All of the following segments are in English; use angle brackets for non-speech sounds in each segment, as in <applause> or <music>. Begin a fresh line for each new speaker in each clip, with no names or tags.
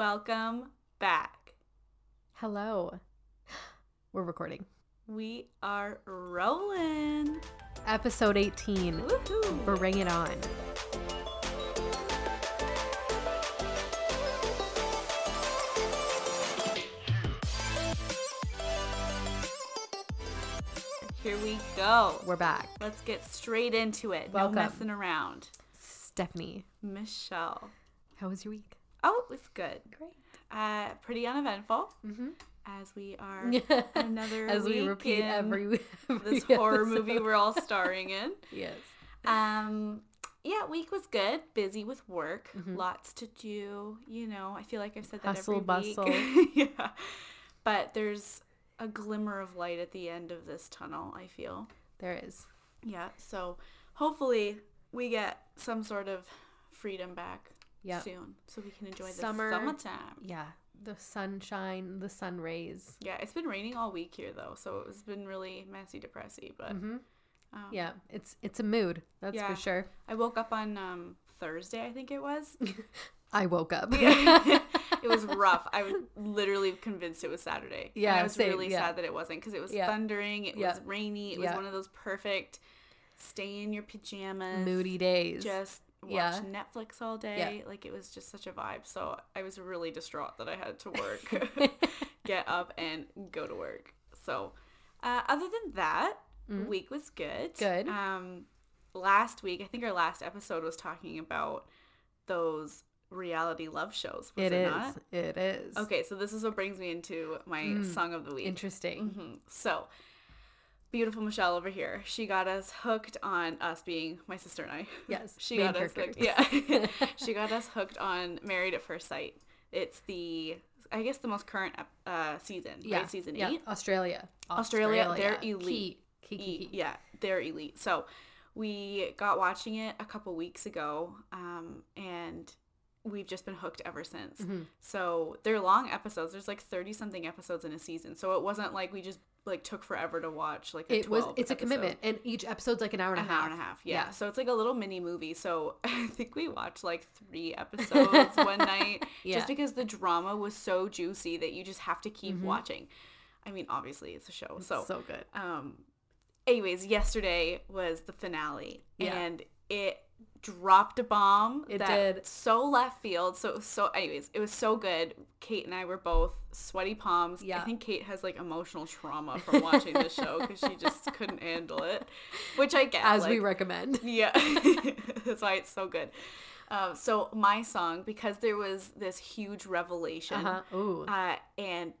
Welcome back.
Hello. <gasps> We're recording.
We are rolling.
Episode 18.
Woohoo.
Bring it on.
Here we go.
We're back.
Let's get straight into it.
Welcome.
No messing around.
Stephanie,
Michelle.
how was your week?
Oh, it was good.
Great.
Uh, pretty uneventful
Mm-hmm.
as we are <laughs> another
As we repeat
in
every, <laughs> every
this horror
episode.
movie we're all starring in. <laughs>
Yes.
Um, yeah, week was good. Busy with work,
Mhm.
lots to do. You know, I feel like I've said that
Hustle,
every
bustle.
week. yeah, but there's a glimmer of light at the end of this tunnel. I feel.
There is.
Yeah, so hopefully we get some sort of freedom back
Yeah.
soon, so we can enjoy the
Summer.
summertime.
Yeah. The sunshine, the sun rays.
Yeah, it's been raining all week here though, so it's been really messy, depressy. But
Mm-hmm.
um,
Yeah. It's it's a mood. That's
Yeah.
for sure.
I woke up on um, Thursday, I think it was. <laughs>
I woke up. <laughs>
it was rough. I was literally convinced it was Saturday. and
Yeah,
I was
same,
really
yeah.
sad that it wasn't because it was thundering. It was rainy. It was one of those perfect stay in your pajamas,
Moody days.
just watch
Yeah.
Netflix all day. Like it was just such a vibe. So I was really distraught that I had to work, <laughs> <laughs> get up and go to work. So uh, other than that, week was good.
Mm. Good.
Um, last week, I think our last episode was talking about those reality love shows. Was
it
it,
is.
not?
It is.
Okay, so this is what brings me into my
Mm.
song of the week.
Interesting.
hmm So, beautiful Michelle over here. She got us hooked on us being my sister and I.
Yes.
she got us hooked. Yeah, <laughs> <laughs> she got us hooked on Married at First Sight. It's the I guess the most current uh, season.
yeah.
right? season
yeah.
eight.
Australia.
Australia, they're elite.
Key. Key, key,
E- yeah, they're elite. So we got watching it a couple weeks ago, um, and we've just been hooked ever since.
Mhm.
So they're long episodes. There's like thirty something episodes in a season. So it wasn't like we just like took forever to watch. Like a
It was.
12
It's a commitment, and each episode's like an hour and
An
a half.
hour and a half, yeah.
Yeah.
So it's like a little mini movie. So <laughs> I think we watched like three episodes one <laughs> night,
Yeah.
just because the drama was so juicy that you just have to keep
Mhm.
watching. I mean, obviously it's a show, so
so good.
um anyways yesterday was the finale
Yeah.
and it dropped a bomb
It
that
did.
so left field so so anyways it was so good kate and i were both sweaty palms
Yeah.
i think kate has like emotional trauma from watching the show because she just <laughs> couldn't handle it which i guess
As we recommend. <laughs>
yeah <laughs> that's why it's so good um, so my song because there was this huge revelation
Uh huh. Ooh.
uh, and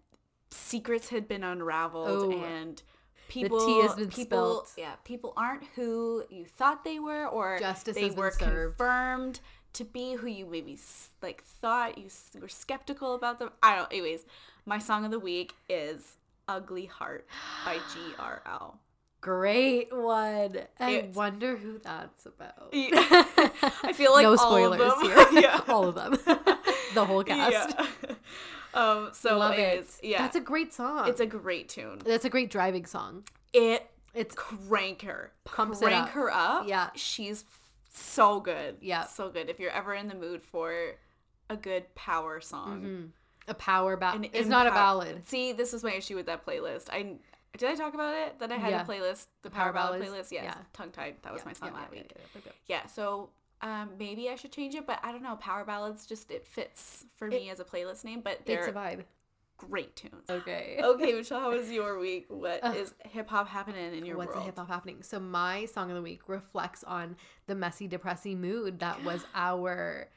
secrets had been unraveled
Oh.
and people
tea has been
people
spilt.
yeah people aren't who you thought they were or
Justice
they were
served.
confirmed to be who you maybe like thought you were skeptical about them i don't anyways my song of the week is ugly heart by <gasps> grl
Great one. I
It's-
wonder who that's about. <laughs>
i feel like
no
all of
spoilers
them-
here. <laughs>
yeah
all of them. <laughs> the whole cast.
yeah. Um so
Love it.
yeah
That's a great song.
it's a great tune
That's a great driving song.
it
It's
crank her
Pumps
crank
up.
her up
Yeah.
she's so good
Yeah.
so good if you're ever in the mood for a good power song
mhm. a power ballad. It's not a ballad.
see this is my issue with that playlist i did i talk about it that i had
Yeah.
a playlist the,
The
power,
power
ballad playlist yes
Yeah.
tongue tied that was
Yeah,
my song
yeah,
that week
yeah
so um, maybe I should change it, but I don't know. Power ballads just it fits for me as a playlist name, but they're
a vibe.
great tunes.
Okay. <laughs>
Okay, Michelle, how was your week? What
Ugh.
is hip hop happening in your
What's
world?
hip hop happening? So my song of the week reflects on the messy, depressing mood that <gasps> was our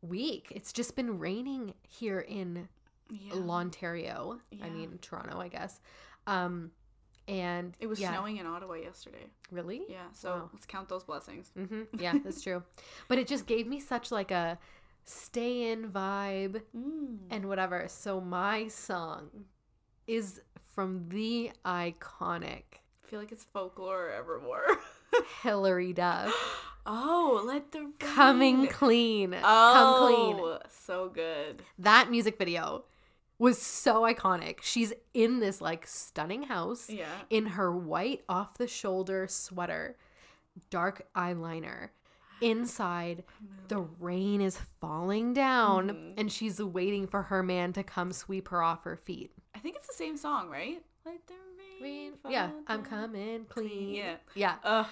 week. It's just been raining here in
Yeah.
Ontario. I mean Toronto, I guess. Um, and
It was
yeah,
snowing in Ottawa yesterday.
Really?
Yeah, so
Wow.
let's count those blessings.
hmm <laughs> Yeah, that's true. But it just gave me such like a stay in vibe
Mm.
and whatever. So my song is from the iconic
I feel like it's folklore evermore. <laughs>
Hilary Duff.
oh, let the
Coming clean.
Oh,
Come clean.
so good.
That music video was so iconic. She's in this like stunning house
Yeah.
in her white off the shoulder sweater, dark eyeliner. inside the rain is falling down
Mhm.
and she's waiting for her man to come sweep her off her feet.
I think it's the same song, right? Like the rain.
Rain, yeah, I'm coming clean.
Yeah.
Yeah,
Ugh.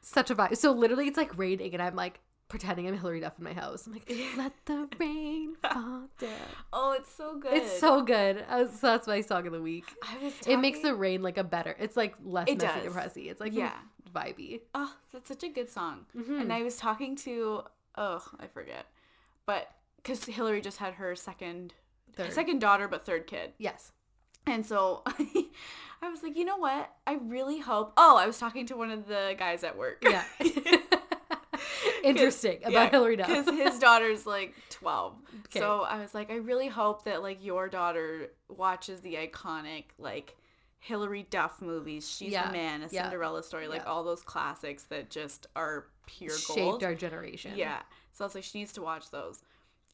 such a vibe. So literally, it's like raining, and I'm like pretending I'm Hilary Duff in my house. I'm like, <laughs> let the rain <laughs> fall down.
Oh, it's so good.
It's so good. Uh, so that's my song of the week.
I was.
It makes the rain like a better. It's like less
It
messy
does.
depressy. It's like
Yeah.
vibey.
Oh, that's such a good song.
Mhm.
And I was talking to. Oh, I forget, but because Hilary just had her second.
Third.
Second daughter, but third kid.
Yes.
And so <laughs> I was like, you know what? I really hope. Oh, I was talking to one of the guys at work.
Yeah. Interesting about Hilary Duff.
Because his daughter's like 12.
Okay.
So I was like, I really hope that like your daughter watches the iconic like Hilary Duff movies. She's
Yeah,
the man, a
yeah,
Cinderella story, like
yeah.
all those classics that just are pure
Shaped
gold.
our generation.
Yeah. So I was like, she needs to watch those.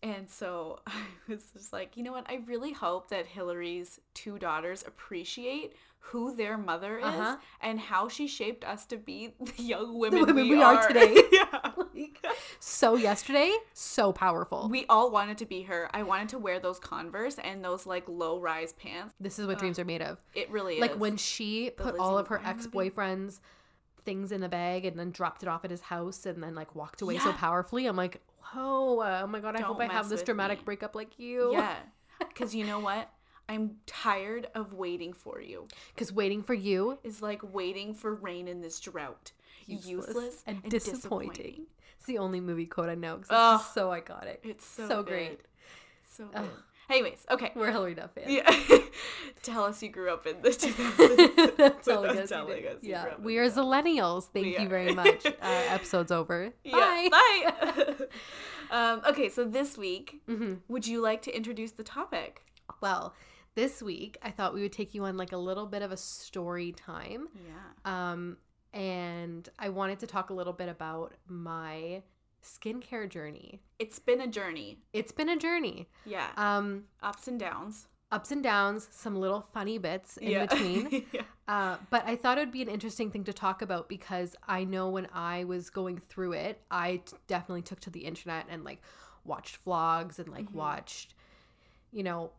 And so <laughs> I was just like, you know what? I really hope that Hilary's two daughters appreciate who their mother is
Uh-huh.
and how she shaped us to be <laughs> the young women,
women
we,
we are
are
today. <laughs>
yeah.
Like, so yesterday, so powerful.
We all wanted to be her. I wanted to wear those Converse and those like low rise pants.
this is what dreams are made of.
It really
Like
is.
when she put
Lizzie
all of her ex boyfriends' things in a bag and then dropped it off at his house and then like walked away so powerfully. I'm like, whoa, oh my god, I hope
Don't
I have this dramatic
me.
breakup like you.
Yeah. <laughs> Because you know what? I'm tired of waiting for you.
Because waiting for you
Is like waiting for rain in this drought. Useless,
and,
and,
disappointing.
disappointing.
It's the only movie quote I know because
Ugh.
it's so iconic.
It's so,
So great.
So good.
Ugh.
Anyways, okay.
We're Hilary Duff fans.
Yeah. <laughs> Tell us you grew up in the 2000s.
That's telling us.
telling us
yeah,
grew up in
we are zillennials. Thank
We
you
are.
very <laughs> much. Uh, episode's over.
Yeah,
Bye.
Bye. <laughs> um, okay, so this week,
hmm
would you like to introduce the topic?
Well, this week I thought we would take you on like a little bit of a story time.
Yeah.
Um, and I wanted to talk a little bit about my skincare journey.
It's been a journey.
It's been a journey.
Yeah.
Um,
Ups and downs.
ups and downs, some little funny bits in
yeah.
between. <laughs>
yeah.
Uh, but I thought it would be an interesting thing to talk about because I know when I was going through it, I t- definitely took to the internet and like watched vlogs and like
Mhm.
watched, you know,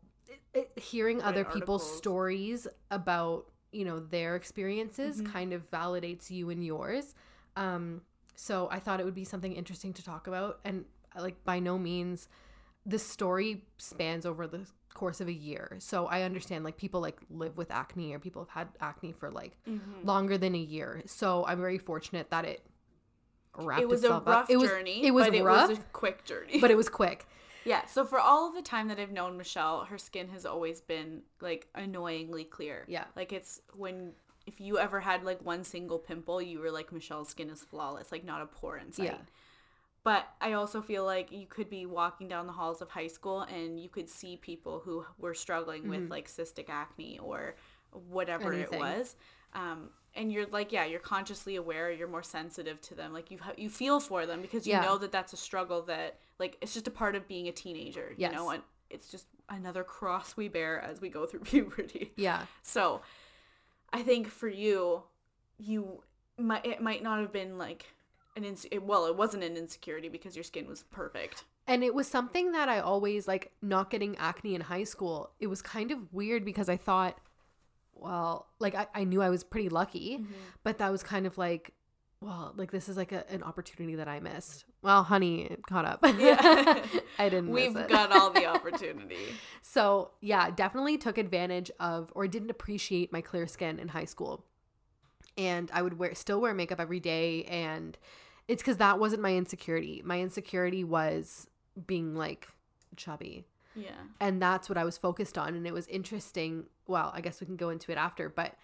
it, it- hearing
Read
other people's
articles.
stories about, you know, their experiences
Mhm.
kind of validates you and yours. Um, so I thought it would be something interesting to talk about. And uh, like, by no means, this story spans over the course of a year. So I understand like people like live with acne or people have had acne for like
Mhm.
longer than a year. So I'm very fortunate that it wrapped
It was a rough
up. It was
journey.
it was
but
rough,
It was a quick journey.
but it was quick. <laughs>
yeah. So for all of the time that I've known Michelle, her skin has always been like annoyingly clear.
Yeah.
Like it's when if you ever had like one single pimple, you were like Michelle's skin is flawless, like not a pore in sight.
Yeah.
But I also feel like you could be walking down the halls of high school and you could see people who were struggling with like cystic acne or whatever
Anything.
it was. Um, and you're like, yeah, you're consciously aware. You're more sensitive to them. Like you, ha- you feel for them because you
Yeah.
know that that's a struggle that, like, it's just a part of being a teenager.
Yes.
You know, and it's just another cross we bear as we go through <laughs> puberty.
Yeah.
So, I think for you, you might it might not have been like an ins- well, it wasn't an insecurity because your skin was perfect.
And it was something that I always like not getting acne in high school. It was kind of weird because I thought, well, like I, I knew I was pretty lucky,
Mm-hmm.
but that was kind of like, well, like this is like a, an opportunity that I missed. Well, honey, it caught up.
Yeah. <laughs>
I didn't.
We've
it.
got all the opportunity. <laughs>
So yeah, definitely took advantage of or didn't appreciate my clear skin in high school. And I would wear still wear makeup every day and it's cuz that wasn't my insecurity. My insecurity was being like chubby.
Yeah.
And that's what I was focused on and it was interesting. Well, I guess we can go into it after, but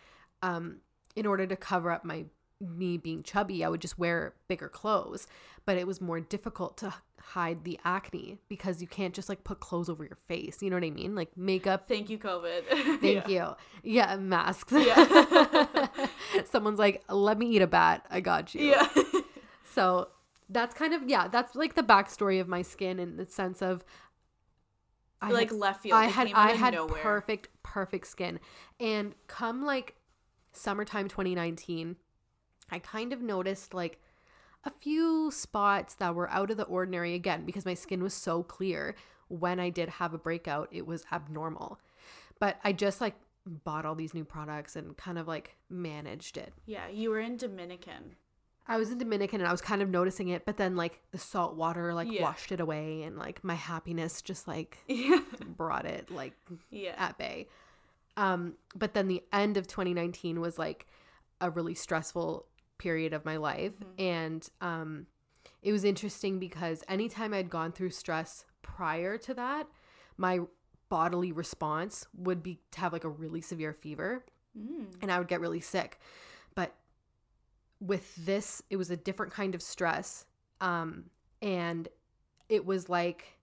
um in order to cover up my me being chubby, I would just wear bigger clothes. But it was more difficult to hide the acne because you can't just like put clothes over your face. You know what I mean? Like makeup.
Thank you, COVID. <laughs>
Thank you. Yeah, masks.
Yeah. <laughs>
Someone's like, let me eat a bat. I got you.
Yeah. <laughs>
So that's kind of yeah, that's like the backstory of my skin in the sense of I
like
had-
left field.
I had I had
nowhere.
perfect perfect skin, and come like summertime 2019, I kind of noticed like a few spots that were out of the ordinary again because my skin was so clear. When I did have a breakout, it was abnormal. But I just like bought all these new products and kind of like managed it.
Yeah, you were in Dominican.
I was in Dominican and I was kind of noticing it, but then like the salt water like
Yeah.
washed it away and like my happiness just like <laughs>
Yeah.
brought it like
Yeah.
at bay. Um, but then the end of 2019 was like a really stressful period of my life. And um, it was interesting because anytime I'd gone through stress prior to that, my bodily response would be to have like a really severe fever
Mm.
and I would get really sick. But with this, it was a different kind of stress. Um, and it was like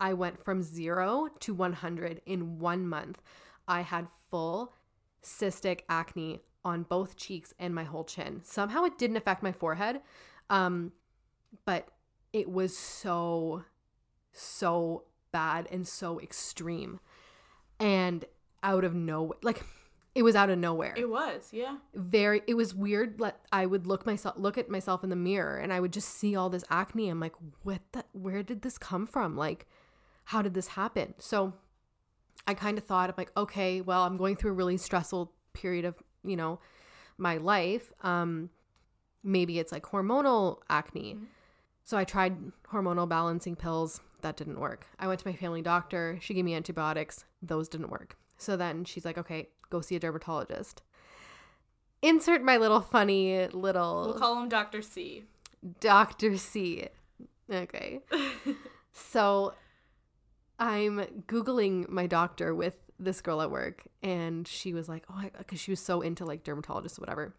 I went from zero to 100 in one month. I had full cystic acne on both cheeks and my whole chin. Somehow it didn't affect my forehead. Um, but it was so, so bad and so extreme. And out of nowhere, like it was out of nowhere
It was, yeah.
very it was weird like i would look myself look at myself in the mirror and i would just see all this acne i'm like what the where did this come from like how did this happen so i kind of thought i'm like okay well i'm going through a really stressful period of you know my life um maybe it's like hormonal acne so i tried hormonal balancing pills that didn't work i went to my family doctor she gave me antibiotics those didn't work so then she's like okay go see a dermatologist insert my little funny little
We'll call him Dr. C.
Dr. C. Okay. <laughs> so I'm Googling my doctor with this girl at work, and she was like, oh, because she was so into like dermatologists or whatever.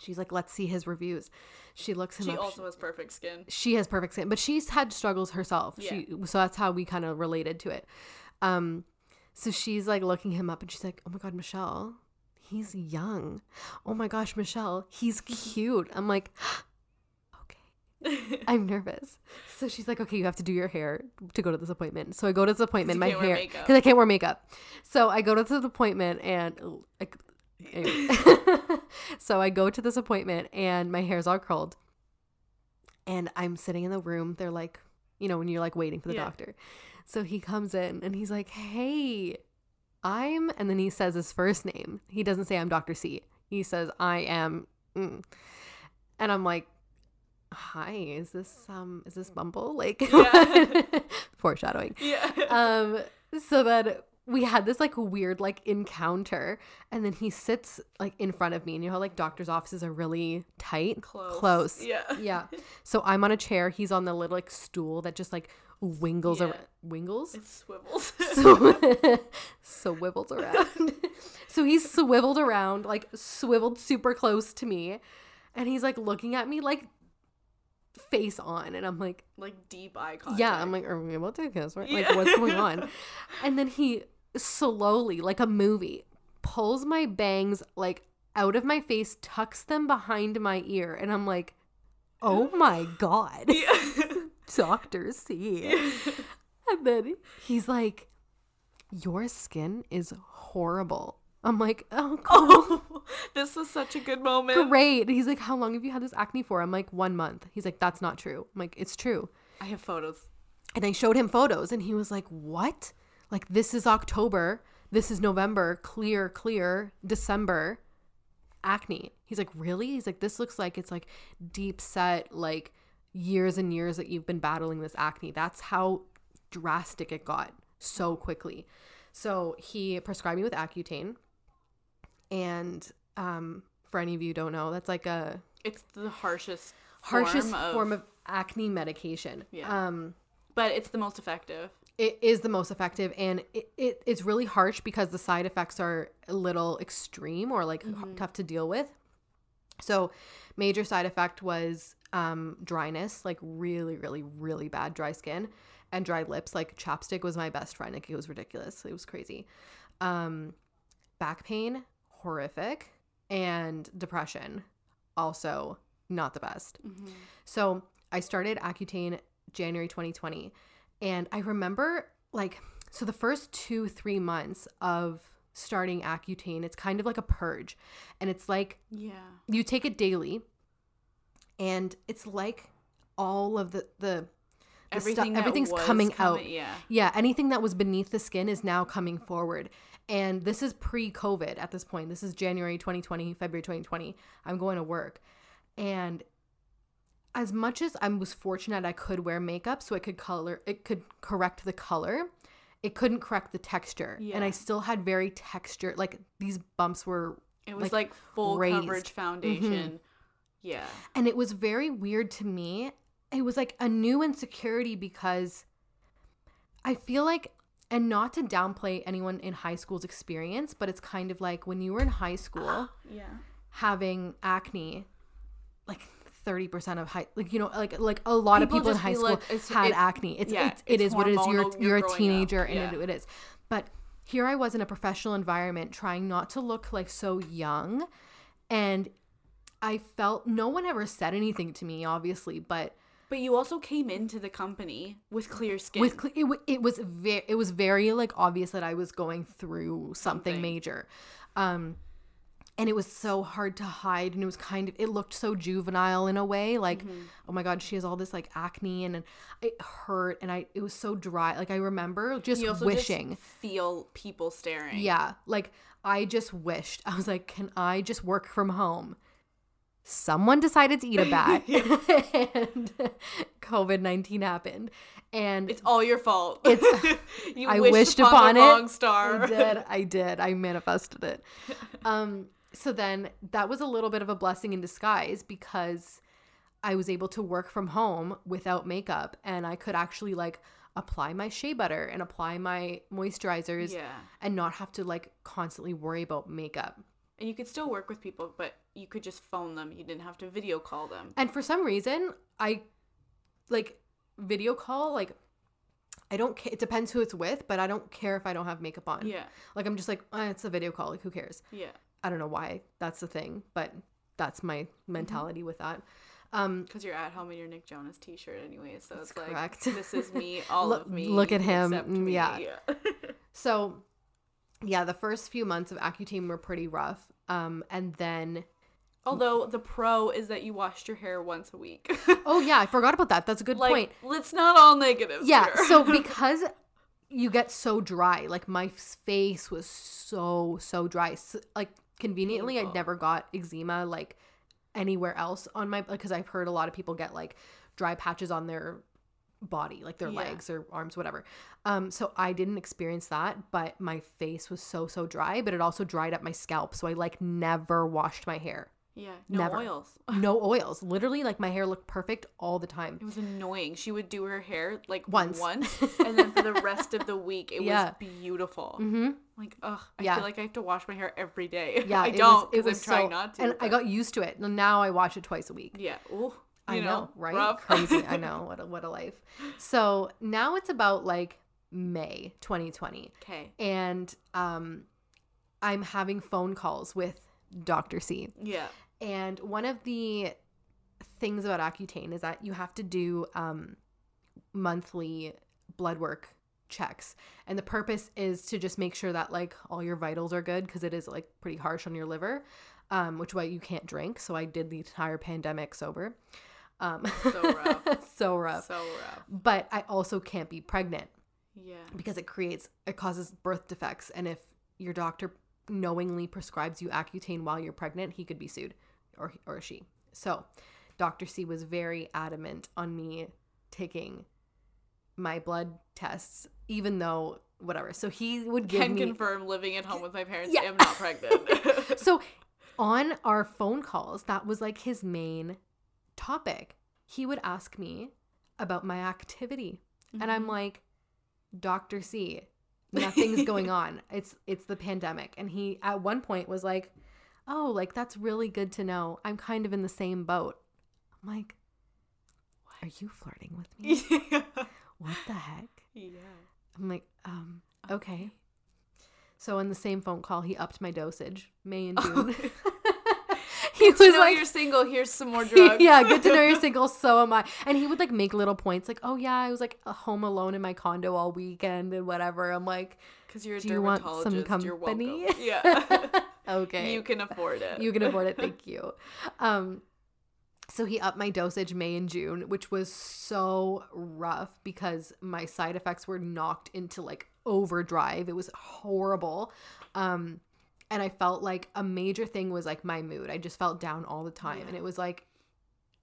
She's like, let's see his reviews. She looks him
She
up.
also has perfect skin.
she has perfect skin, but she's had struggles herself. She so that's how we kind of related to it. Um, so she's like looking him up, and she's like, "Oh my god, Michelle, he's young. Oh my gosh, Michelle, he's cute." I'm like. <laughs> I'm nervous. So she's like, okay, you have to do your hair to go to this appointment. So I go to this appointment, my hair, because I can't wear makeup. So I go to this appointment and like, anyway. <laughs> so I go to this appointment and my hair's all curled. And I'm sitting in the room. They're like, you know, when you're like waiting for the
Yeah.
doctor. So he comes in and he's like, hey, I'm, and then he says his first name. He doesn't say I'm Dr. C. He says, I am, mm. and I'm like, hi, is this, um, is this Bumble? Like,
Yeah. <laughs>
foreshadowing. <laughs>
Yeah.
Um, so that we had this like weird like encounter, and then he sits like in front of me, and you know how like doctors' offices are really tight,
Close.
close,
Yeah.
yeah. <laughs> So I'm on a chair. He's on the little like stool that just like wingles
Yeah.
around. Wingles?
It swivels.
So, so wibbles around. so he's swiveled around, like swiveled super close to me. And he's like looking at me like face on. And I'm like,
like deep eye contact.
yeah, I'm like, are we about to kiss? Right? Like,
Yeah.
what's going on? <laughs> And then he slowly, like a movie, pulls my bangs like out of my face, tucks them behind my ear. And I'm like, oh <laughs> my God.
Yeah. <laughs>
Dr. C. And then he's like, Your skin is horrible. I'm like, Oh, <laughs> cool.
oh, <laughs> this was such a good moment.
Great. He's like, How long have you had this acne for? I'm like, One month. He's like, That's not true. I'm like, It's true.
I have photos.
And I showed him photos and he was like, What? Like, this is October. This is November. Clear, clear. December. Acne. He's like, Really? He's like, This looks like it's like deep set, like years and years that you've been battling this acne. That's how drastic it got so quickly. So he prescribed me with Accutane. And um, for any of you who don't know, that's like a
It's the harshest
harshest
form of,
form of acne medication.
Yeah.
Um,
but it's the most effective.
it is the most effective and it, it it's really harsh because the side effects are a little extreme or like h- tough to deal with so major side effect was um dryness like really really really bad dry skin and dry lips like chapstick was my best friend like it was ridiculous it was crazy um back pain horrific and depression also not the best mm-hmm. so I started Accutane January 2020. And I remember like, so the first two, three months of starting Accutane, it's kind of like a purge. And it's like
Yeah.
you take it daily and it's like all of the the, the
Everything that
everything's coming
coming-
out.
yeah.
Yeah, anything that was beneath the skin is now coming forward. And this is pre-COVID at this point. This is January 2020, February 2020. I'm going to work. And as much as I was fortunate I could wear makeup so it could color it could correct the color, it couldn't correct the texture. And I still had very texture like these bumps were
It was
like,
like, full
raised. Mm-hmm.
coverage foundation. Yeah.
And it was very weird to me. It was like a new insecurity because I feel like, and not to downplay anyone in high school's experience, but it's kind of like when you were in high <sighs> school
Yeah.
having acne, like 30% of high, like, you know, like, like a lot
People
of people in high school
like,
had
it-
acne. It's,
yeah,
it's, it
it's
what it is. You're,
you're
you're a
growing up,
teenager and
yeah.
it, it is. But here I was in a professional environment trying not to look like so young. And I felt no one ever said anything to me, obviously, but
But you also came into the company with clear skin.
with cle- it, wa- it was very it was very like obvious that I was going through something,
Something.
major, um, and it was so hard to hide, and it was kind of it looked so juvenile in a way, like
Mm-hmm.
oh my god, she has all this like acne, and, and it hurt, and I it was so dry, like I remember just wishing,
just feel people staring.
yeah, like I just wished I was like, can I just work from home? Someone decided to eat a bat, <laughs> <laughs> and COVID nineteen happened, and
It's all your fault.
It's- <laughs>
you
I
wished,
wished
upon,
upon it.
wrong star.
I did. I did. I manifested it. Um, so then that was a little bit of a blessing in disguise because I was able to work from home without makeup and I could actually like apply my shea butter and apply my moisturizers
Yeah.
and not have to like constantly worry about makeup.
And you could still work with people, but you could just phone them. You didn't have to video call them.
And for some reason, I like video call like I don't care. It depends who it's with, but I don't care if I don't have makeup on.
Yeah.
Like I'm just like, eh, it's a video call. Like who cares?
Yeah.
I don't know why that's the thing, but that's my
Mm-hmm.
mentality with that. Um,
Because you're at home in your Nick Jonas t shirt anyway. So it's like,
correct.
this is me, <laughs> all
Look-
of me.
look at him, mm, yeah.
yeah. <laughs>
so yeah, the first few months of Accutane were pretty rough. Um, and then
Although the pro is that you washed your hair once a week. <laughs>
oh yeah, I forgot about that. That's a good
like,
point.
let's not all negatives.
Yeah,
here.
so <laughs> because you get so dry, like my face was so so dry. S like conveniently, I never got eczema like anywhere else on my because I've heard a lot of people get like dry patches on their body, like their
Yeah.
legs or arms, whatever. Um, so I didn't experience that, but my face was so so dry, but it also dried up my scalp, so I like never washed my hair.
Yeah, no
Never.
oils. <laughs>
No oils. Literally, like my hair looked perfect all the time.
It was annoying. She would do her hair like
Once.
once, and then for the rest of the <laughs> week, it
Yeah.
was beautiful.
Mm-hmm.
Like, ugh, I
Yeah.
feel like I have to wash my hair every day. <laughs>
Yeah,
I
it
don't
was- it was
I'm trying not to.
and I got used to it. Now I wash it twice a week.
yeah. Ooh,
I
you
know, right?
rough.
Crazy. I know. What a, what a life. So now it's about like May 2020.
Okay.
And um, I'm having phone calls with Dr. C.
Yeah.
And one of the things about Accutane is that you have to do um, monthly blood work checks. And the purpose is to just make sure that like all your vitals are good because it is like pretty harsh on your liver, um, which why you can't drink. So I did the entire pandemic sober. Um,
So rough. <laughs>
so rough.
So rough.
But I also can't be pregnant
Yeah.
because it creates it causes birth defects and if your doctor knowingly prescribes you accutane while you're pregnant he could be sued or or she so dr c was very adamant on me taking my blood tests even though whatever so he would give
Can
me
confirm living at home with my parents.
Yeah.
I'm not pregnant. <laughs>
so on our phone calls that was like his main topic he would ask me about my activity and i'm
Mhm.
like dr c nothing's going <laughs> on it's it's the pandemic and he at one point was like oh like that's really good to know i'm kind of in the same boat i'm like Why are you flirting with <laughs> me
yeah.
what the heck
Yeah.
i'm like um okay so in the same phone call he upped my dosage may and june <laughs> he
Good to
was
know
like
you're single. Here's some more <laughs> drugs.
yeah, good to know you're single. So am I. And he would like make little points, like, "Oh yeah, I was like home alone in my condo all weekend and whatever." I'm like,
Because you're a
"Do you want
dermatologist.
some
You're
company?"
welcome. Yeah.
Okay,
You can afford it.
you can afford it. Thank <laughs> you. Um, So he upped my dosage May and June, which was so rough because my side effects were knocked into like overdrive. It was horrible. Um and I felt like a major thing was like my mood. I just felt down all the time and it was like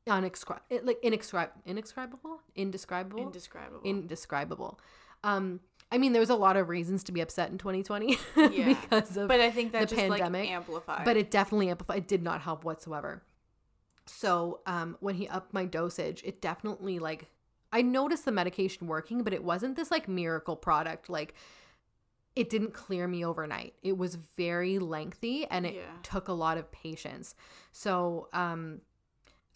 unexcri- it, like inexcri- indescribable, indescribable,
Indescribable.
indescribable. Um I mean there was a lot of reasons to be upset in 2020 <laughs>
Yeah.
because of
but I think that
the
just
pandemic,
like amplified.
but it definitely amplified. It did not help whatsoever. So um, when he upped my dosage, it definitely like I noticed the medication working, but it wasn't this like miracle product. Like it didn't clear me overnight. It was very lengthy and it
Yeah.
took a lot of patience. So um,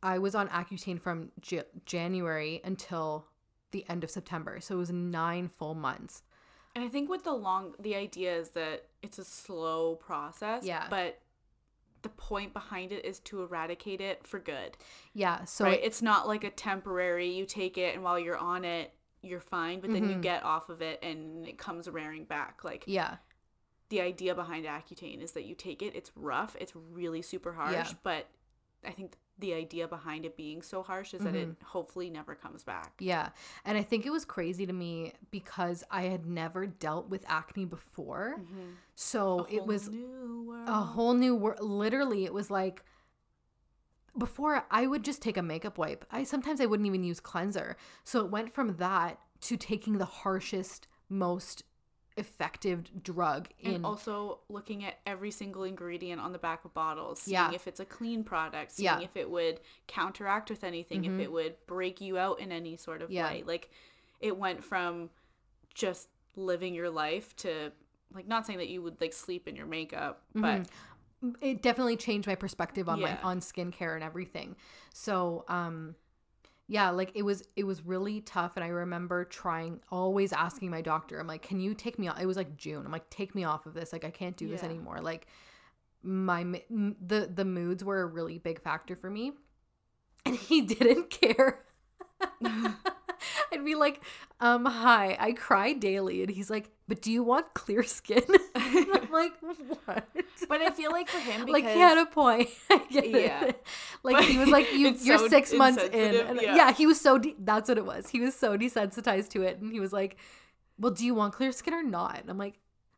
I was on Accutane from J- January until the end of September. So it was nine full months.
And I think with the long, the idea is that it's a slow process.
Yeah.
But the point behind it is to eradicate it for good.
Yeah. So
right?
it-
it's not like a temporary. You take it, and while you're on it, you're fine. But then you
Mhm.
get off of it, and it comes rearing back. Like
yeah.
the idea behind Accutane is that you take it. It's rough. It's really super harsh.
Yeah.
But I think the idea behind it being so harsh is that it
Mm-hmm.
hopefully never comes back.
Yeah. And I think it was crazy to me because I had never dealt with acne before. So
A
it was a whole new world. Literally, it was like before I would just take a makeup wipe. I sometimes I wouldn't even use cleanser. So it went from that to taking the harshest, most effective drug in
and also looking at every single ingredient on the back of bottles, seeing
Yeah.
if it's a clean product, seeing
Yeah. Mm-hmm.
if it would counteract with anything, if it would break you out in any sort of
Yeah.
way. Like it went from just living your life to like not saying that you would like sleep in your makeup, but
it definitely changed my perspective on my on skincare and everything. So, um yeah, like it was it was really tough and I remember trying always asking my doctor. I'm like, "Can you take me off?" It was like June. I'm like, "Take me off of this. Like I can't do this anymore." Like my the the moods were a really big factor for me. And <laughs> he didn't care. <laughs> <laughs> I'd be like, um, hi, I cry daily. And he's like, but do you want clear skin? <laughs> I'm <laughs> like, what?
but I feel like for him because <laughs>
like he had a point. I get it.
Yeah.
Like
But
he was like, you, you're
so
six months in. And uh,
yeah.
yeah. he was so, de- that's what it was. He was so desensitized to it. And he was like, well, do you want clear skin or not? And I'm like,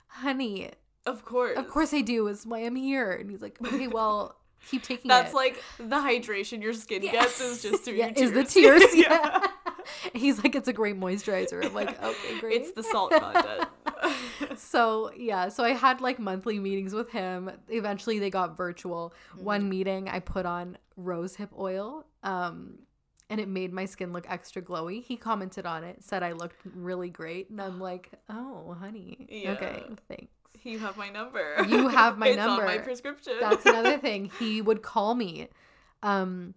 honey,
of course.
of course I do. Is why I'm here. And he's like, okay, well, keep taking
That's
it.
like the hydration your skin
Yeah.
gets is just through
yeah,
your
is the
tears.
tears. Yeah. He's like, it's a great moisturizer. I'm like, okay, great.
It's the salt content. <laughs>
so yeah so i had like monthly meetings with him. Eventually they got virtual.
Mm-hmm.
one meeting i put on rose hip oil um and it made my skin look extra glowy. He commented on it said i looked really great and i'm <gasps> like oh honey okay thanks.
You have my number.
You have my <laughs>
it's on my prescription.
that's another <laughs> thing. He would call me um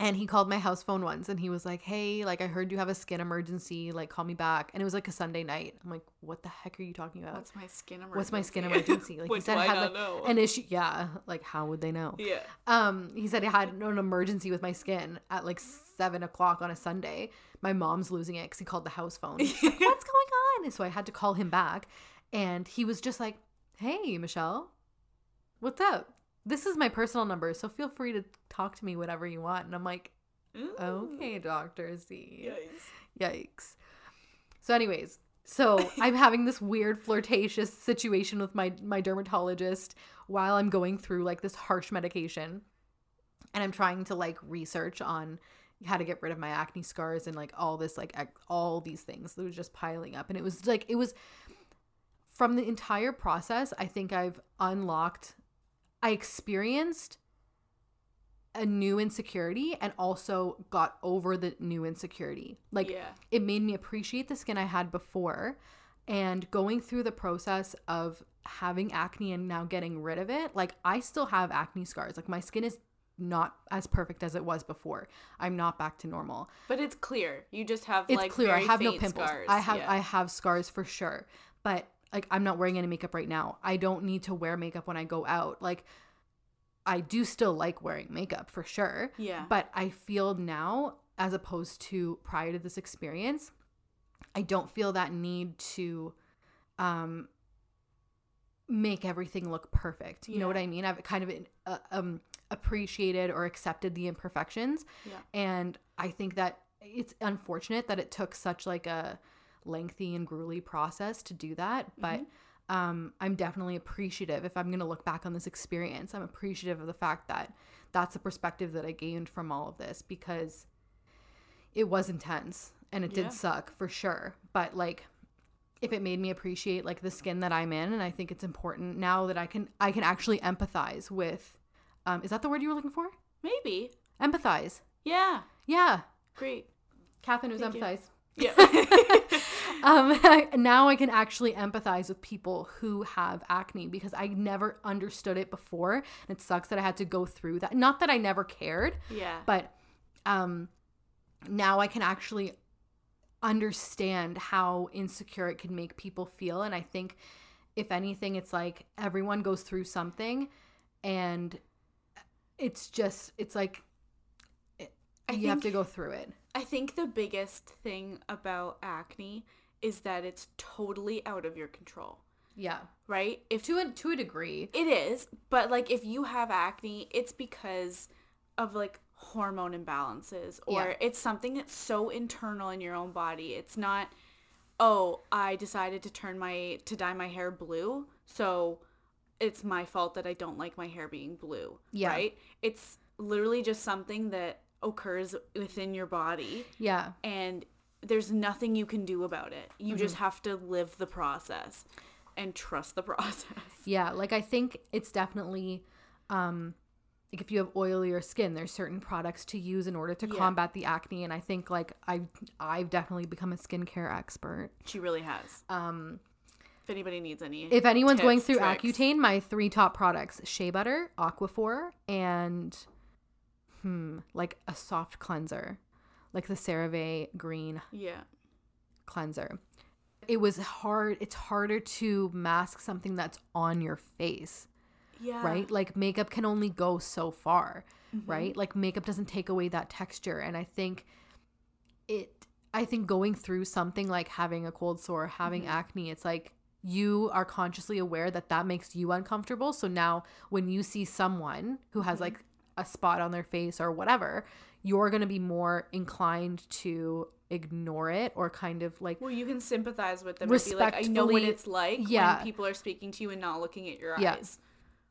and he called my house phone once and he was like hey like i heard you have a skin emergency like call me back and it was like a sunday night i'm like what the heck are you talking about
What's my skin emergency?
what's my skin emergency? Like <laughs> he said, I had like
know?
an issue. Yeah, like how would they know?
Yeah.
Um, he said he had an emergency with my skin at like seven o'clock on a Sunday. My mom's losing it because he called the house phone. Like, <laughs> What's going on? And so I had to call him back, and he was just like, "Hey, Michelle, what's up? This is my personal number, so feel free to talk to me whatever you want." And I'm like,
Ooh.
"Okay, Doctor Z."
Yikes.
Yikes. So, anyways, so <laughs> I'm having this weird flirtatious situation with my my dermatologist while I'm going through like this harsh medication, and I'm trying to like research on how to get rid of my acne scars and like all this like ac- all these things that was just piling up, and it was like it was from the entire process. I think I've unlocked. I experienced a new insecurity and also got over the new insecurity. Like
yeah.
it made me appreciate the skin I had before and going through the process of having acne and now getting rid of it. Like I still have acne scars. Like my skin is not as perfect as it was before. I'm not back to normal.
But it's clear. You just have
It's
like
clear I have no pimples.
Scars.
I have
Yeah.
I have scars for sure. But like I'm not wearing any makeup right now. I don't need to wear makeup when I go out. Like I do still like wearing makeup for sure.
Yeah.
But I feel now, as opposed to prior to this experience, I don't feel that need to um make everything look perfect. You know what I mean? I've kind of uh, um appreciated or accepted the imperfections.
Yeah.
And I think that it's unfortunate that it took such like a lengthy and grueling process to do that, but um, I'm definitely appreciative if I'm going to look back on this experience. I'm appreciative of the fact that that's the perspective that I gained from all of this because it was intense and it
Yeah.
did suck for sure. But like if it made me appreciate like the skin that I'm in and I think it's important now that I can I can actually empathize with um is that the word you were looking for?
Maybe.
Empathize.
Yeah.
Yeah.
Great.
Catherine was
Thank you.
empathize.
Yeah. <laughs> <laughs>
um, <laughs> now I can actually empathize with people who have acne because I never understood it before. And it sucks that I had to go through that. Not that I never cared,
yeah.
but um, now I can actually understand how insecure it can make people feel. And I think, if anything, it's like everyone goes through something and it's just, it's like,
I
you have to go through it.
I think the biggest thing about acne is that it's totally out of your control,
Yeah.
right? If
To a, to a degree.
it is, but like if you have acne, it's because of like hormone imbalances or
Yeah.
it's something that's so internal in your own body. It's not oh, I decided to turn my to dye my hair blue, so it's my fault that I don't like my hair being blue,
Yeah.
right? It's literally just something that occurs within your body
Yeah.
and there's nothing you can do about it. You just
Mm-hmm.
have to live the process and trust the <laughs> process.
Yeah, like I think it's definitely um like if you have oilier skin, there's certain products to use in order to
Yeah.
combat the acne and I think like I I've definitely become a skincare expert.
She really has.
Um
If anybody needs any,
if anyone's going through
tricks.
Accutane, my three top products, shea butter, aquaphor, and hmm, like a soft cleanser, like the CeraVe green
yeah,
cleanser. It was hard, it's harder to mask something that's on your face.
yeah,
right? Like makeup can only go so far,
Mm-hmm.
right? Like makeup doesn't take away that texture. And I think it, I think going through something like having a cold sore, having
Mm-hmm.
acne, it's like you are consciously aware that that makes you uncomfortable. So now when you see someone who has
Mm-hmm.
like a spot on their face or whatever, you're going to be more inclined to ignore it or kind of like
Well, you can sympathize with them and be like, I know what it's like
yeah.
when people are speaking to you and not looking at your
Yeah.
eyes.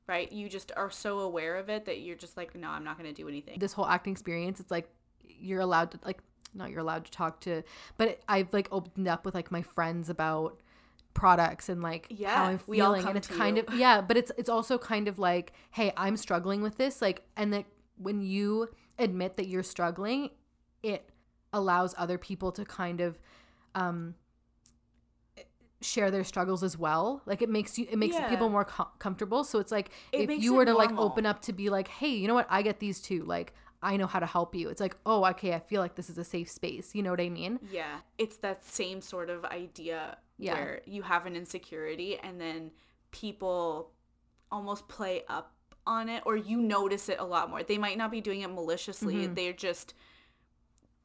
Right? You just are so aware of it that you're just like, no, I'm not going to do anything.
this whole acting experience it's like you're allowed to like not you're allowed to talk to but i've like opened up with like my friends about products and like
Yeah,
how i'm feeling and it's kind
you.
of yeah but it's it's also kind of like hey i'm struggling with this like and that when you admit that you're struggling it allows other people to kind of um share their struggles as well. Like it makes you it makes
Yeah.
people more com- comfortable. So it's like
It
if you were to like open up to be like hey you know what? I get these too. Like i know how to help you. It's like oh okay i feel like this is a safe space. You know what i mean?
Yeah, it's that same sort of idea
Yeah.
where you have an insecurity and then people almost play up on it or you notice it a lot more. They might not be doing it maliciously. They're just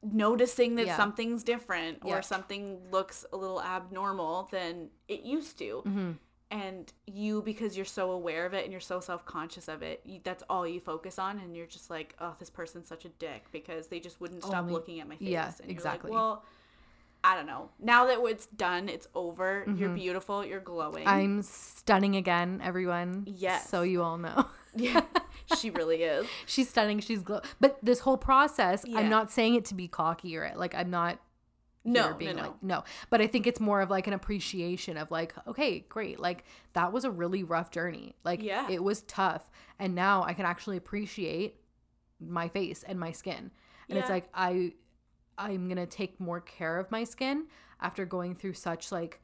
noticing that
Mm-hmm. Yeah.
something's different or
Yeah.
something looks a little abnormal than it used to.
Mm-hmm.
And you because you're so aware of it and you're so self-conscious of it, you, that's all you focus on and you're just like, "Oh, this person's such a dick because they just wouldn't stop
Only-
looking at my face."
yeah,
and you're
exactly.
Like, well, I don't know. Now that it's done, it's over. You're beautiful. You're glowing.
Mm-hmm. i'm stunning again everyone
Yes.
so you all know <laughs>
yeah, she really is.
she's stunning she's glow but this whole process
Yeah.
i'm not saying it to be cocky or like i'm not
No,
here
no,
being
no.
like no but i think it's more of like an appreciation of like okay great like that was a really rough journey like
Yeah.
it was tough and now i can actually appreciate my face and my skin and it's like i i'm gonna take more care of my skin after going through such like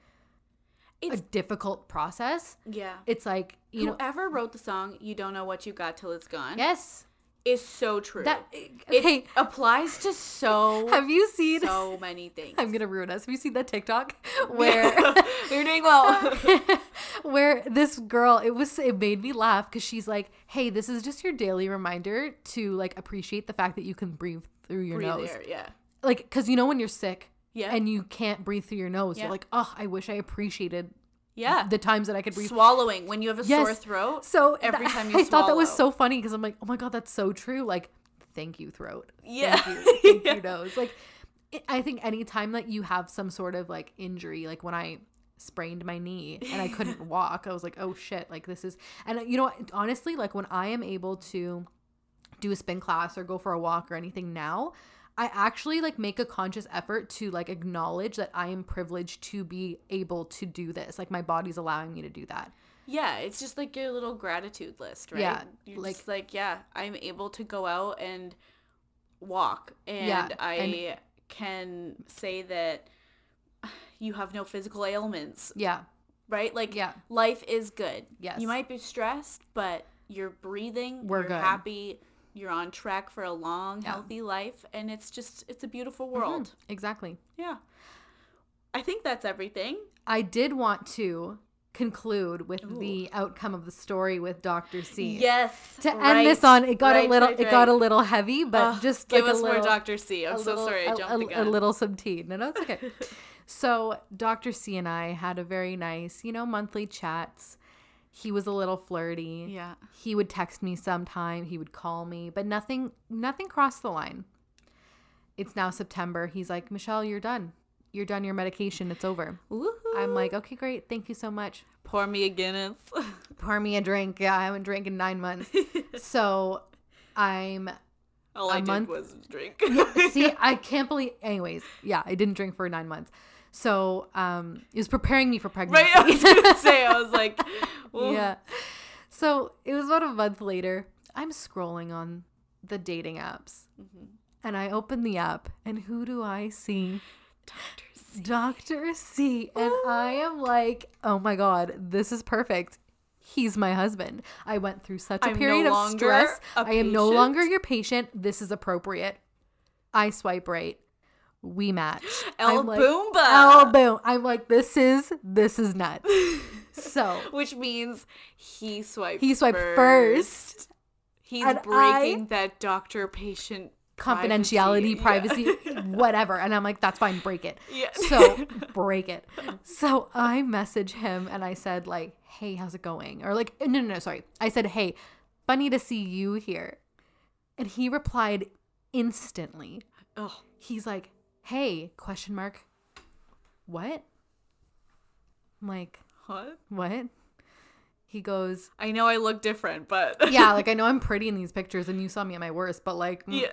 It's
a difficult process
yeah.
it's like you know
Whoever wrote the song "You Don't Know What You Got Till It's Gone"
yes
is so true.
that
it applies to so <laughs>
have you seen
so many things.
i'm gonna ruin us have you seen that tiktok <laughs> where
we're <laughs> doing well.
where this girl it was it made me laugh because she's like hey this is just your daily reminder to like appreciate the fact that you can breathe through your
Breathe
nose
air, yeah.
Like because you know when you're sick
Yeah.
and you can't breathe through your nose
Yeah.
you're like oh i wish i appreciated
Yeah.
the times that I could breathe.
Swallowing when you have a
Yes.
sore throat.
So
every
that-
time <laughs> you
I thought that was so funny because I'm like, oh my god, that's so true. Like, thank you, throat.
Yeah.
Thank you, <laughs> thank you, nose. Like, it, I think anytime that you have some sort of like injury, like when I sprained my knee and I couldn't <laughs> walk, I was like, oh shit, like this is. And you know, what? honestly, like when I am able to do a spin class or go for a walk or anything now. I actually like make a conscious effort to like acknowledge that I am privileged to be able to do this. Like my body's allowing me to do that.
Yeah, it's just like your little gratitude list, right?
Yeah,
You're
like-
just like, yeah, I'm able to go out and walk and
Yeah,
I
and-
can say that you have no physical ailments,
Yeah.
right? Like
Yeah.
life is good.
Yes.
You might be stressed, but you're breathing,
We're
you're
good.
happy, you're on track for a long,
Yeah. Mm-hmm.
healthy life and it's just it's a beautiful world.
Exactly.
Yeah. I think that's everything.
I did want to conclude with the outcome of the story with Dr. C.
Yes.
To end this on, it got a little
right,
it got a little heavy, but just
give
like
us
a little,
more Dr. C. I'm so
little-
sorry I jumped
a,
the gun.
a little some tea. No, no, it's <laughs> okay. so Dr. C and I had a very nice, you know, monthly chats. He was a little flirty.
Yeah.
He would text me sometime, he would call me, but nothing nothing crossed the line. It's now September. He's like, "Michelle, you're done. You're done your medication. It's over."
Woohoo.
I'm like, "Okay, great. Thank you so much."
pour me a Guinness. <laughs>
Pour me a drink. Yeah, I haven't drank in 9 months. <laughs> so, I'm
All I
A
did
month-
was drink. <laughs>
See, I can't believe anyways, yeah, I didn't drink for 9 months. So, um it was preparing me for pregnancy.
right? I was gonna <laughs> say, I was like, well,
yeah. So it was about a month later. I'm scrolling on the dating apps
Mm-hmm.
and I open the app, and who do I see?
Dr. C.
Dr. C. And I am like, oh my God, this is perfect. He's my husband. I went through such a
I'm no
period of stress. I am no longer your patient. This is appropriate. I swipe right. We match.
El
I'm like,
Boomba.
El boom. I'm like, this is this is nuts. so <laughs>
Which means he swiped
he swiped
first.
first.
He's
And
breaking that doctor patient
confidentiality, privacy, <laughs>
Yeah.
whatever. And I'm like, that's fine, break it.
Yeah.
So <laughs> break it. So I message him and I said, like, hey, how's it going? Or like, no, no, no, sorry. I said, hey, funny to see you here. And he replied instantly.
oh,
He's like, hey, question mark. What? I'm like,
what?
what? He goes,
I know I look different, but <laughs>
yeah, like I know I'm pretty in these pictures and you saw me at my worst, but like,
yeah.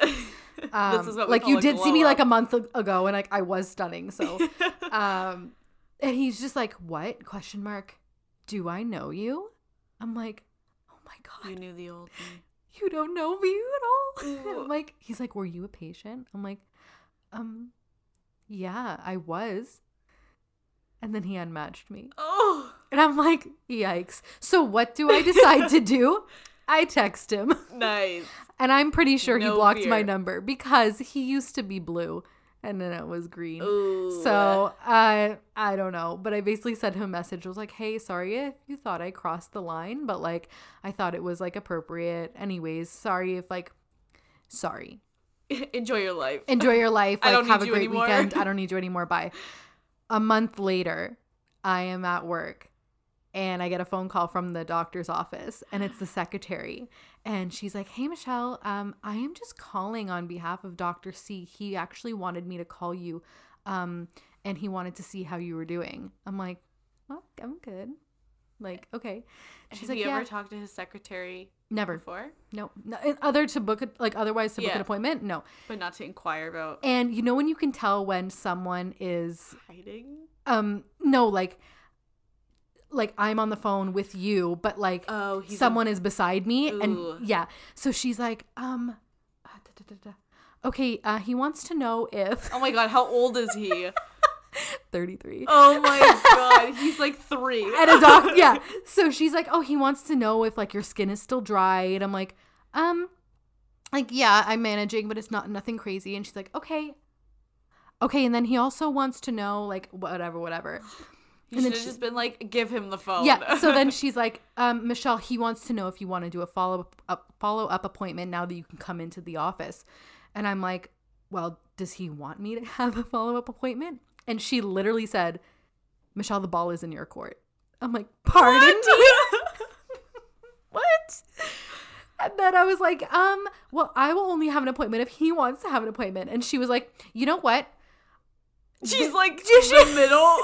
Um, <laughs>
this is what
like you did see me like a month ago, and like I was stunning. So, <laughs> um, and he's just like, "What?" Question mark. Do I know you? I'm like, "Oh my god,
You knew the old me.
you don't know me at all." I'm like, he's like, "Were you a patient?" I'm like, um, yeah, I was. And then he unmatched me,
Oh,
and I'm like, "Yikes!" So what do I decide to do? <laughs> I text him.
nice.
And I'm pretty sure he
No
blocked my number because he used to be blue and then it was green.
Ooh.
So I I don't know, but I basically sent him a message. I was like, "Hey, sorry if you thought I crossed the line, but like I thought it was like appropriate. Anyways, sorry if like sorry. <laughs>
enjoy your life.
Enjoy your <laughs> life.
I
Like
don't
have a
need you
great
anymore.
weekend. I <laughs> don't need you anymore. Bye." A month later, I am at work and I get a phone call from the doctor's office and it's the secretary and she's like, "Hey Michelle, um I am just calling on behalf of Dr. C. He actually wanted me to call you um and he wanted to see how you were doing." I'm like, "Oh, I'm good." Like, okay. She's
Have
like,
you
"Yeah,
ever talked to his secretary
never.
before,
No. no. Other to book a, like otherwise to book an appointment? No.
but not to inquire about
And you know when you can tell when someone is
hiding?
um no like like i'm on the phone with you but like
Oh, he's a-
someone is beside me
Ooh.
and yeah so she's like um uh, da, da, da. okay uh he wants to know if
Oh my god, how old is he? <laughs> <laughs>
33
Oh my god, <laughs> he's like three.
and a doc <laughs> yeah so she's like oh he wants to know if like your skin is still dry and i'm like um like yeah i'm managing but it's not nothing crazy and she's like okay okay and then he also wants to know like whatever whatever
You
and then
should have just been like, give him the phone.
Yeah. So then she's like, um, Michelle, he wants to know if you want to do a follow up follow up appointment now that you can come into the office. And I'm like, well, does he want me to have a follow up appointment? And she literally said, Michelle, the ball is in your court. I'm like, pardon me? <laughs> what? And then I was like, um, well, I will only have an appointment if he wants to have an appointment. And she was like, you know what?
She's like <laughs> in the middle.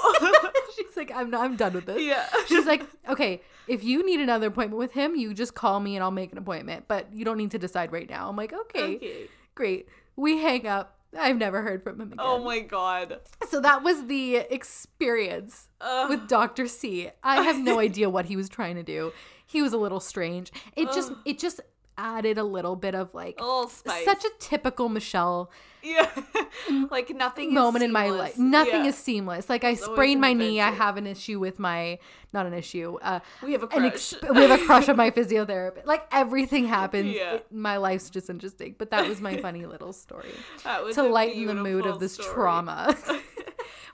<laughs>
She's like, I'm not, I'm done with this.
yeah.
She's like, okay, if you need another appointment with him, you just call me and I'll make an appointment. But you don't need to decide right now. I'm like, okay,
Okay.
great. We hang up. I've never heard from him oh again.
Oh my god.
so that was the experience
Ugh.
with Dr. C. I have no idea what he was trying to do. He was a little strange. It just it just added a little bit of like
a little spice.
such a typical Michelle
yeah. <laughs> like nothing is
moment in my life. Nothing
Yeah.
is seamless. Like I sprained my knee. I have an issue with my not an issue. Uh
We have a crush.
exp- we have a crush on my <laughs> physiotherapist. Like everything happens.
Yeah.
It- my life's just interesting. But that was my funny little story
That was
to lighten the mood of this
story.
trauma. <laughs>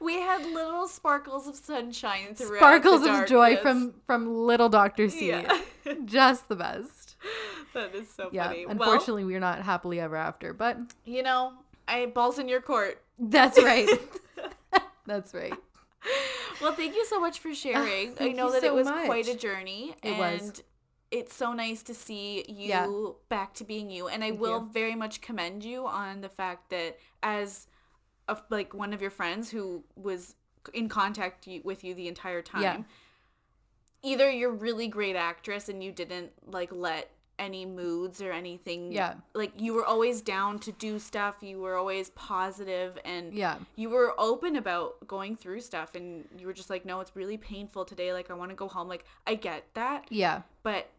We had little sparkles of sunshine throughout.
Sparkles of joy from from little Doctor C.
Yeah.
Just the best. <laughs>
that is so
Yeah.
funny. Well,
Unfortunately, we're not happily ever after, but
you know, I balls in your court.
that's <laughs> right. <laughs> that's right.
Well, thank you so much for ah, sharing. I know that it was
much.
quite a journey.
It
and
was.
It's so nice to see you
Yeah.
back to being you, and I
Thank
will
you.
very much commend you on the fact that as a, like one of your friends who was in contact with you the entire time,
Yeah.
either you're a really great actress and you didn't like let any moods or anything.
Yeah.
like you were always down to do stuff. You were always positive and
Yeah.
you were open about going through stuff and you were just like no it's really painful today. Like i want to go home. Like i get that.
Yeah.
but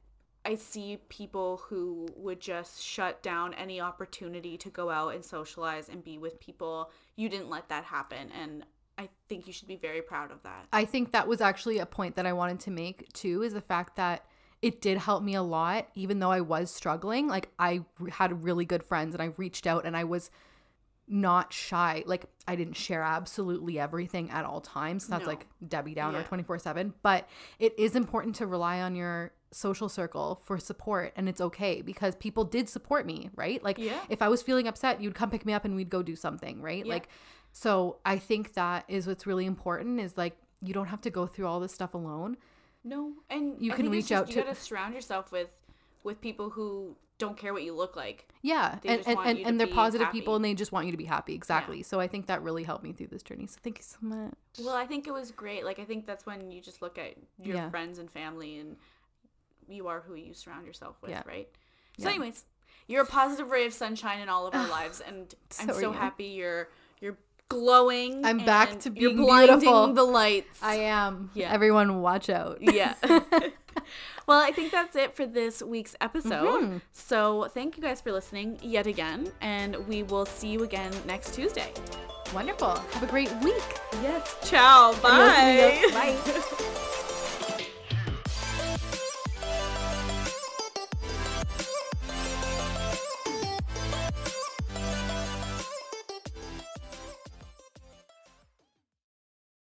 i see people who would just shut down any opportunity to go out and socialize and be with people. You didn't let that happen and i think you should be very proud of that.
I think that was actually a point that I wanted to make too is the fact that it did help me a lot even though I was struggling. Like I had really good friends and I reached out and I was not shy. Like I didn't share absolutely everything at all times. That's
No.
like Debbie Downer
Yeah.
24/7, but it is important to rely on your social circle for support and it's okay because people did support me, right? Like
Yeah.
if I was feeling upset, you'd come pick me up and we'd go do something, right?
Yeah.
Like so I think that is what's really important is like you don't have to go through all this stuff alone.
No, and
You
I
can reach
just-
out
You
to-
gotta surround yourself with with people who don't care what you look like.
Yeah.
They
and and, and, and they're positive
happy.
people and they just want you to be happy. Exactly. So I think that really helped me through this journey. So thank you so much.
Well, I think it was great. Like I think that's when you just look at your
Yeah.
friends and family, and you are who you surround yourself with,
Yeah.
right? So,
Yeah.
anyways, you're a positive ray of sunshine in all of our <sighs> lives, and I'm
So you.
happy you're glowing.
I'm back to
you're
being
blinding
beautiful.
the lights.
I am.
Yeah.
Everyone watch out.
yeah. <laughs> well, I think that's it for this week's episode.
Mhm.
So, thank you guys for listening yet again, and we will see you again next Tuesday.
Wonderful. Have a great week.
Yes. Ciao. Bye.
Bye. <laughs>